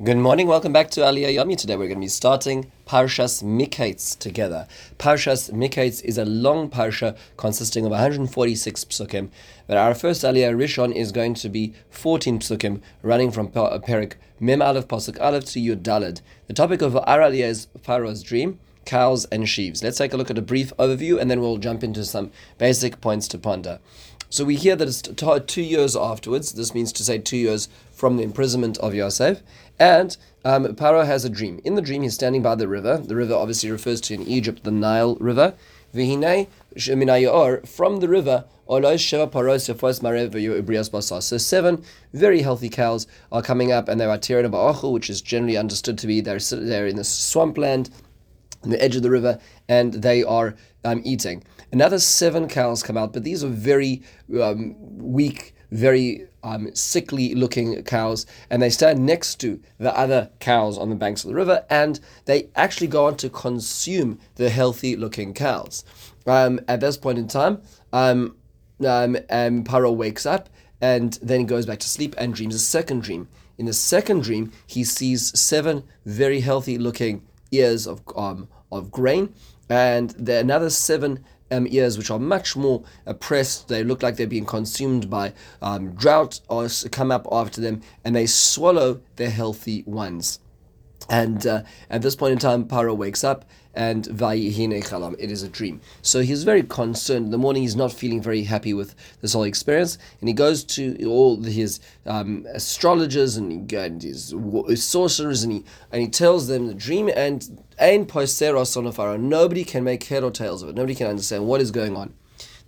Good morning, welcome back to Aliyah Yomi. Today we're going to be starting Parshas Miketz together. Parshas Miketz is a long parsha consisting of 146 psukim, but our first Aliyah Rishon is going to be 14 psukim, running from Perek Mem Aleph Pasuk Aleph to Yud Daled. The topic of our Aliyah is Pharaoh's dream, cows and sheaves. Let's take a look at a brief overview and then we'll jump into some basic points to ponder. So we hear that it's two years afterwards. This means to say two years from the imprisonment of Yosef. And um, Paro has a dream. In the dream, he's standing by the river. The river obviously refers to in Egypt the Nile River. From the river, so seven very healthy cows are coming up, and they are Ba'achul, which is generally understood to be they're, they're in the swampland, the edge of the river, and they are um, eating. Another seven cows come out, but these are very um, weak, very um, sickly looking cows, and they stand next to the other cows on the banks of the river, and they actually go on to consume the healthy looking cows. Um, at this point in time, um, um, um, Paro wakes up and then goes back to sleep and dreams a second dream. In the second dream, he sees seven very healthy looking ears of, um, of grain, and there are another seven um, ears which are much more oppressed. They look like they're being consumed by um, drought or come up after them, and they swallow the healthy ones. And uh, at this point in time, Paro wakes up and Vayihine. It is a dream. So he's very concerned. In the morning, he's not feeling very happy with this whole experience. And he goes to all his um, astrologers and, and his, his, sorcerers and he, and he tells them the dream. And Ein Poisera son of Pharaoh. Nobody can make head or tails of it. Nobody can understand what is going on.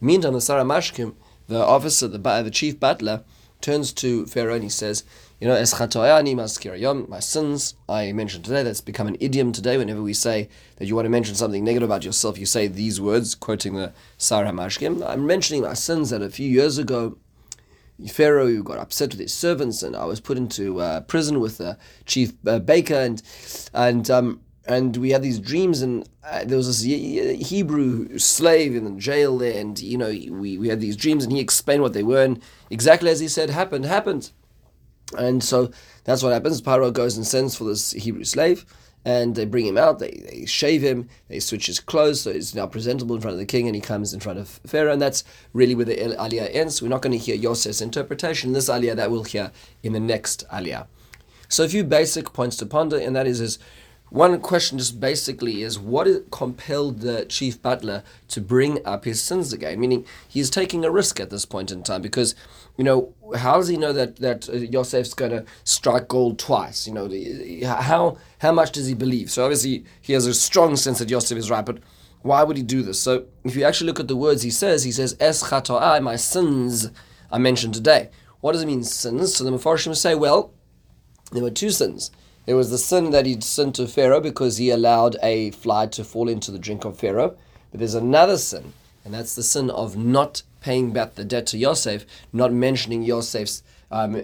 Meantime, the Sar HaMashkim, the officer, the, the chief butler, turns to Pharaoh and he says, you know, eschatoyani maskirayom, my sins, I mentioned today, that's become an idiom today. Whenever we say that you want to mention something negative about yourself, you say these words, quoting the Sar HaMashkim. I'm mentioning my sins that a few years ago, Pharaoh got upset with his servants, and I was put into uh, prison with the chief uh, baker, and and um, and we had these dreams, and uh, there was this Hebrew slave in the jail there, and you know we, we had these dreams, and he explained what they were, and exactly as he said happened happened. And so that's what happens. Paro goes and sends for this Hebrew slave, and they bring him out. They, they shave him. They switch his clothes, so he's now presentable in front of the king, and he comes in front of Pharaoh. And that's really where the aliyah ends. We're not going to hear Yosef's interpretation. This aliyah that we'll hear in the next aliyah. So a few basic points to ponder, and that is is one question just basically is what compelled the chief butler to bring up his sins again? Meaning he's taking a risk at this point in time because, you know, how does he know that that uh, Yosef's going to strike gold twice? You know, how how much does he believe? So obviously he has a strong sense that Yosef is right, but why would he do this? So if you actually look at the words he says, he says es chato'ai, my sins I mentioned today. What does it mean sins? So the Mepharshim say, well, there were two sins. There was the sin that he'd sinned to Pharaoh because he allowed a fly to fall into the drink of Pharaoh. But there's another sin, and that's the sin of not paying back the debt to Yosef, not mentioning Yosef's um,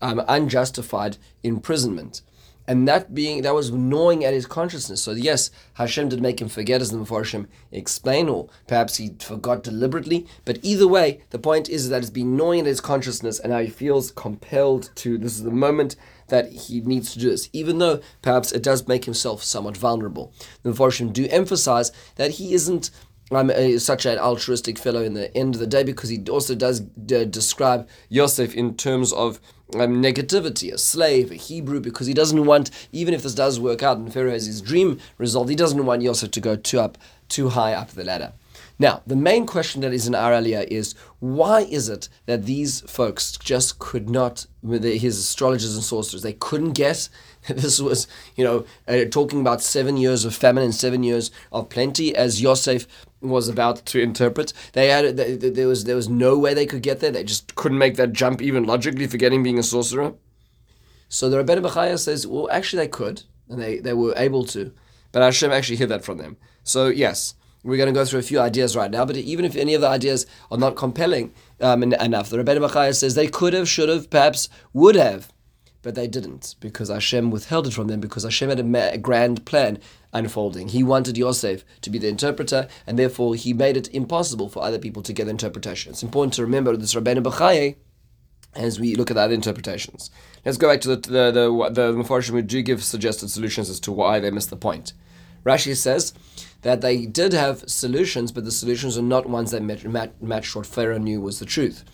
um, unjustified imprisonment. And that being that was gnawing at his consciousness. So yes, Hashem did make him forget, as the Mepharshim explain, or perhaps he forgot deliberately. But either way, the point is that it's been gnawing at his consciousness, and now he feels compelled to. This is the moment that he needs to do this, even though perhaps it does make himself somewhat vulnerable. The Mepharshim do emphasize that he isn't um, such an altruistic fellow in the end of the day because he also does d- describe Yosef in terms of um, negativity, a slave, a Hebrew, because he doesn't want, even if this does work out and Pharaoh has his dream resolved, he doesn't want Yosef to go too up, too high up the ladder. Now, the main question that is in our aliyah is why is it that these folks just could not, his astrologers and sorcerers, they couldn't guess this was, you know, uh, talking about seven years of famine and seven years of plenty, as Yosef was about to interpret. They had they, there was there was no way they could get there. They just couldn't make that jump even logically, forgetting being a sorcerer. So the Rebbeinu Bechaya says, well, actually they could, and they, they were able to, but Hashem actually hid that from them. So yes, we're going to go through a few ideas right now, but even if any of the ideas are not compelling um, enough, the Rebbeinu Bechaya says they could have, should have, perhaps would have, but they didn't because Hashem withheld it from them because Hashem had a, ma- a grand plan unfolding. He wanted Yosef to be the interpreter, and therefore he made it impossible for other people to get the interpretation. It's important to remember this Rabbeinu Bechaye as we look at the other interpretations. Let's go back to the the the, the Mepharshim who do give suggested solutions as to why they missed the point. Rashi says that they did have solutions, but the solutions are not ones that match, match, matched what Pharaoh knew was the truth.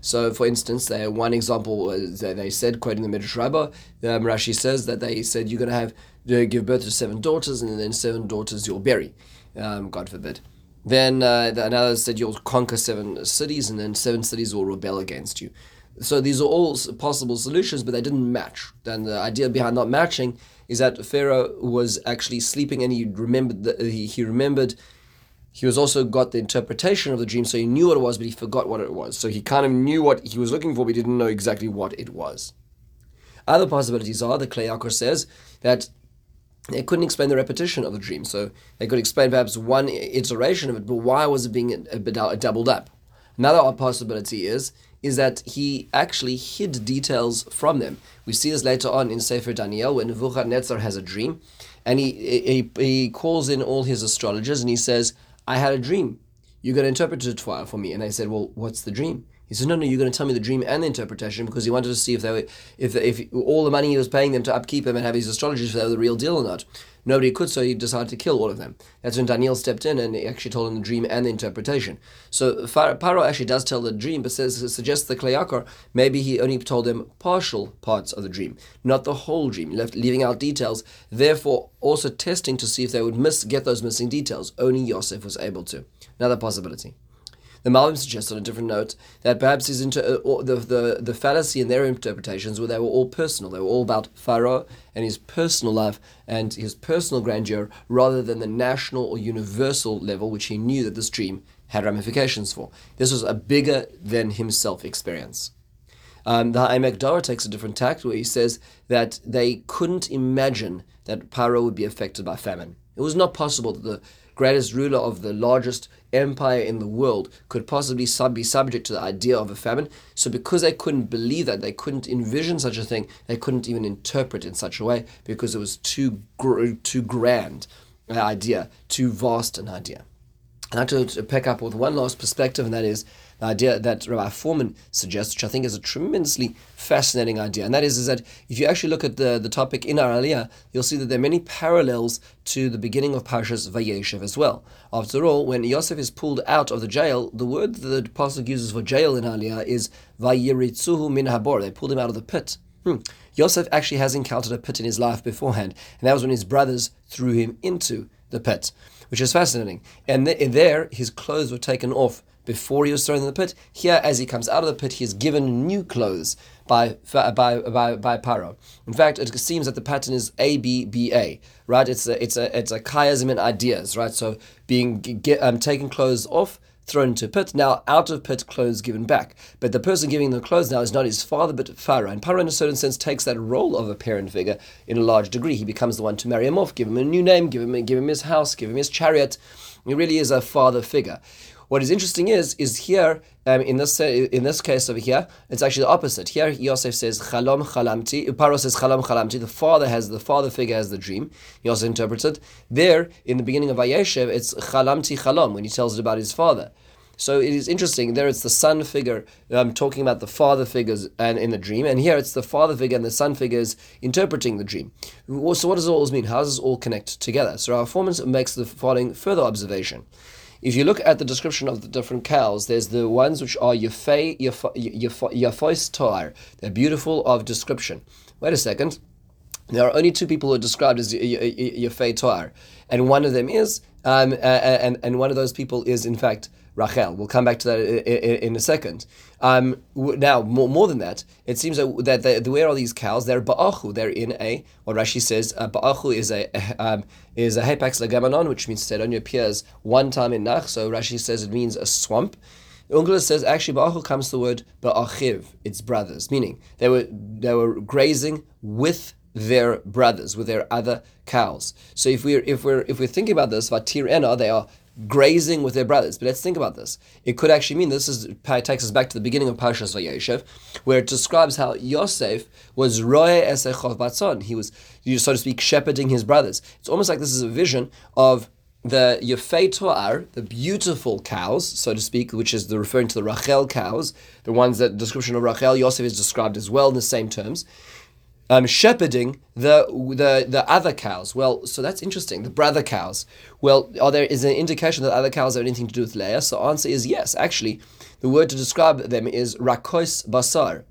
So, for instance, they, one example was they said, quoting the Midrash Rabbah, um, Rashi says that they said you're going to have to give birth to seven daughters, and then seven daughters you'll bury, um, God forbid. Then uh, another said you'll conquer seven cities, and then seven cities will rebel against you. So these are all possible solutions, but they didn't match. And the idea behind not matching is that Pharaoh was actually sleeping, and he remembered that he, he remembered. He was also got the interpretation of the dream, so he knew what it was, but he forgot what it was. So he kind of knew what he was looking for, but he didn't know exactly what it was. Other possibilities are the Kli Yakar says that they couldn't explain the repetition of the dream, so they could explain perhaps one iteration of it, but why was it being uh, doubled up? Another possibility is is that he actually hid details from them. We see this later on in Sefer Daniel when Nebuchadnezzar has a dream, and he, he, he calls in all his astrologers and he says, I had a dream. You're going to interpret it for me. And I said, Well, what's the dream? He said, No, no, you're going to tell me the dream and the interpretation because he wanted to see if they were, if, if all the money he was paying them to upkeep him and have his astrologers, if they were the real deal or not. Nobody could, so he decided to kill all of them. That's when Daniel stepped in and he actually told him the dream and the interpretation. So Paro actually does tell the dream, but says suggests the Kli Yakar maybe he only told them partial parts of the dream, not the whole dream, left leaving out details. Therefore, also testing to see if they would miss get those missing details. Only Yosef was able to. Another possibility. The Malbim suggests on a different note that perhaps his inter- uh, the, the, the fallacy in their interpretations were they were all personal. They were all about Pharaoh and his personal life and his personal grandeur rather than the national or universal level, which he knew that this dream had ramifications for. This was a bigger than himself experience. Um, the Ha'amek Davar takes a different tact where he says that they couldn't imagine that Paro would be affected by famine. It was not possible that the greatest ruler of the largest empire in the world could possibly sub- be subject to the idea of a famine. So, because they couldn't believe that, they couldn't envision such a thing, they couldn't even interpret in such a way because it was too gr- too grand an idea, too vast an idea. I'd like to, to pick up with one last perspective, and that is the idea that Rabbi Fohrman suggests, which I think is a tremendously fascinating idea, and that is, is that if you actually look at the, the topic in our Aliyah, you'll see that there are many parallels to the beginning of Parshas Vayeshev as well. After all, when Yosef is pulled out of the jail, the word that the Apostle uses for jail in Aliyah is Vayiritzuhu min habor. They pulled him out of the pit. Hmm. Yosef actually has encountered a pit in his life beforehand, and that was when his brothers threw him into the pit, which is fascinating. And there, his clothes were taken off before he was thrown in the pit. Here, as he comes out of the pit, he is given new clothes by by by, by Paro. In fact, it seems that the pattern is A B B A. Right? It's a it's a it's a chiasm in ideas. Right? So being get, um, taking clothes off. Thrown into a pit, now out of pit, clothes given back. But the person giving the clothes now is not his father, but Pharaoh. And Pharaoh, in a certain sense, takes that role of a parent figure in a large degree. He becomes the one to marry him off, give him a new name, give him, give him his house, give him his chariot. He really is a father figure. What is interesting is is here um, in this uh, in this case over here, it's actually the opposite. Here Yosef says chalom chalamti. Paro says chalom chalamti. The father has the father figure has the dream. Also interprets it. There in the beginning of Vayeshev, it's chalamti chalom when he tells it about his father. So it is interesting. There it's the son figure um, talking about the father figures and in the dream, and here it's the father figure and the son figures interpreting the dream. So what does all this mean? How does this all connect together? So Rav Fohrman makes the following further observation. If you look at the description of the different cows, there's the ones which are yafei, yafois toar. They're beautiful of description. Wait a second. There are only two people who are described as yafei toar, and one of them is, um, and and one of those people is in fact Rachel. We'll come back to that in a second. Um, now, more, more than that, it seems that, that the, where are these cows? They're ba'achu. They're in a what Rashi says. Uh, ba'achu is a um, is a hapax legomenon, which means that only appears one time in Nach. So Rashi says it means a swamp. Ungla says actually ba'achu comes the word ba'achiv. It's brothers, meaning they were they were grazing with their brothers, with their other cows. So if we're if we're if we're thinking about this, vatir ena, they are grazing with their brothers. But let's think about this. It could actually mean this is takes us back to the beginning of Parshas Vayeshev, where it describes how Yosef was roe esechov batzon. He was, so to speak, shepherding his brothers. It's almost like this is a vision of the Yefei the beautiful cows, so to speak, which is the referring to the Rachel cows, the ones that description of Rachel Yosef is described as well in the same terms. Um, shepherding the the the other cows. Well, so that's interesting. The brother cows. Well, are there is an indication that other cows have anything to do with Leah? So the answer is yes. Actually, the word to describe them is rakos basar.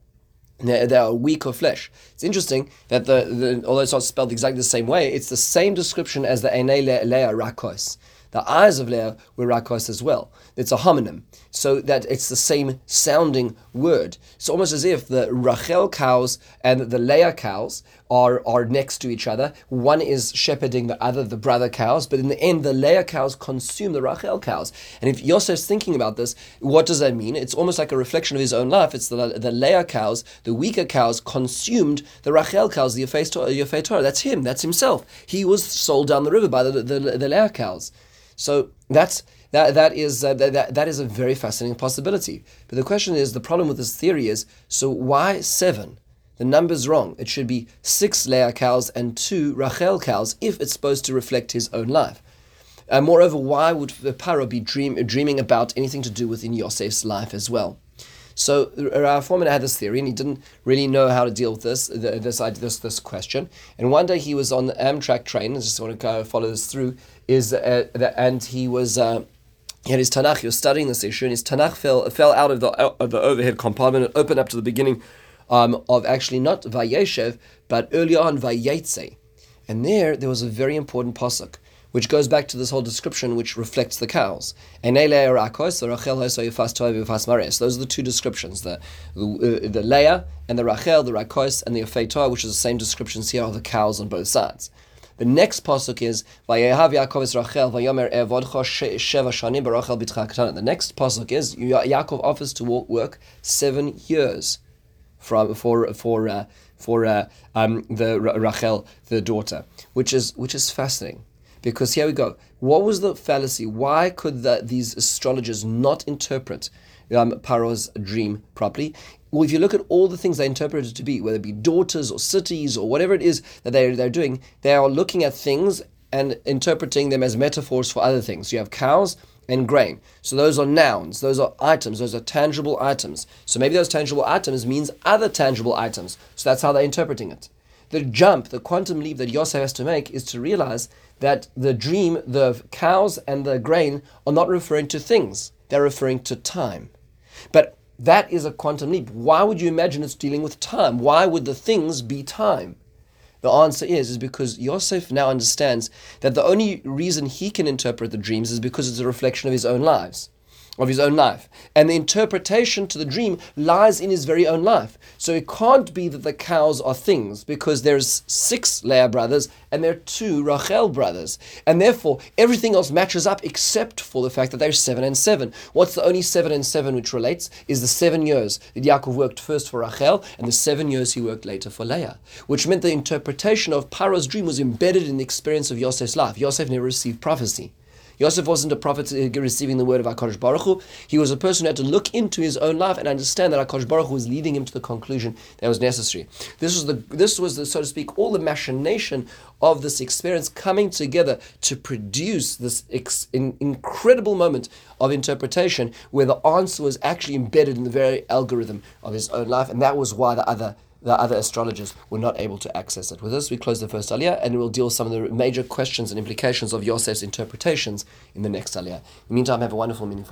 They, they are weak of flesh. It's interesting that the, the although it's not spelled exactly the same way, it's the same description as the Enei Leah Rakos. The eyes of Leah were rakos as well. It's a homonym, so that it's the same sounding word. It's almost as if the Rachel cows and the Leah cows are, are next to each other. One is shepherding the other, the brother cows, but in the end, the Leah cows consume the Rachel cows. And if Yosef's thinking about this, what does that mean? It's almost like a reflection of his own life. It's the, the Leah cows, the weaker cows, consumed the Rachel cows, the Yefei Toar. That's him, that's himself. He was sold down the river by the, the, the Leah cows. So that's that that is uh, that, that is a very fascinating possibility. But the question is, the problem with this theory is, so why seven? The number's wrong. It should be six Leah cows and two Rachel cows if it's supposed to reflect his own life. Uh, moreover, why would Paro be dream, dreaming about anything to do within Yosef's life as well? So Rav Fohrman had this theory, and he didn't really know how to deal with this this this this question. And one day he was on the Amtrak train. I just want to follow this through. Is uh, and he was. Uh, he had his Tanakh, he was studying this issue, and his Tanakh fell, fell out of the, of the overhead compartment and opened up to the beginning um, of actually not Vayeshev, but earlier on Vayetze. And there, there was a very important pasuk which goes back to this whole description which reflects the cows. Those are the two descriptions, the, the, the Leah and the Rachel, the Rakos and the Yefei which is the same descriptions here of the cows on both sides. The next pasuk is Vayehav Yaakov Rachel Vayomer Evodcho Sheva Shanim Bitcha The next pasuk is Yaakov offers to work seven years from for for uh, for uh, um, the Rachel the daughter, which is which is fascinating. Because here we go. What was the fallacy? Why could the, these astrologers not interpret um, Paro's dream properly? Well, if you look at all the things they interpreted to be, whether it be daughters or cities or whatever it is that they're, they're doing, they are looking at things and interpreting them as metaphors for other things. You have cows and grain. So those are nouns, those are items, those are tangible items. So maybe those tangible items means other tangible items. So that's how they're interpreting it. The jump, the quantum leap that Yosef has to make is to realize that the dream, the cows and the grain are not referring to things, they're referring to time. But that is a quantum leap. Why would you imagine it's dealing with time? Why would the things be time? The answer is, is because Yosef now understands that the only reason he can interpret the dreams is because it's a reflection of his own lives of his own life. And the interpretation to the dream lies in his very own life. So it can't be that the cows are things because there's six Leah brothers and there are two Rachel brothers. And therefore, everything else matches up except for the fact that there's seven and seven. What's the only seven and seven which relates is the seven years that Yaakov worked first for Rachel and the seven years he worked later for Leah, which meant the interpretation of Paro's dream was embedded in the experience of Yosef's life. Yosef never received prophecy. Yosef wasn't a prophet uh, receiving the word of HaKadosh Baruch Hu. He was a person who had to look into his own life and understand that HaKadosh Baruch Hu was leading him to the conclusion that was necessary. This was the, this was the, so to speak, all the machination of this experience coming together to produce this ex, in, incredible moment of interpretation where the answer was actually embedded in the very algorithm of his own life. And that was why the other the other astrologers were not able to access it. With this, we close the first aliyah, and we'll deal with some of the major questions and implications of Yosef's interpretations in the next aliyah. In the meantime, have a wonderful, meaningful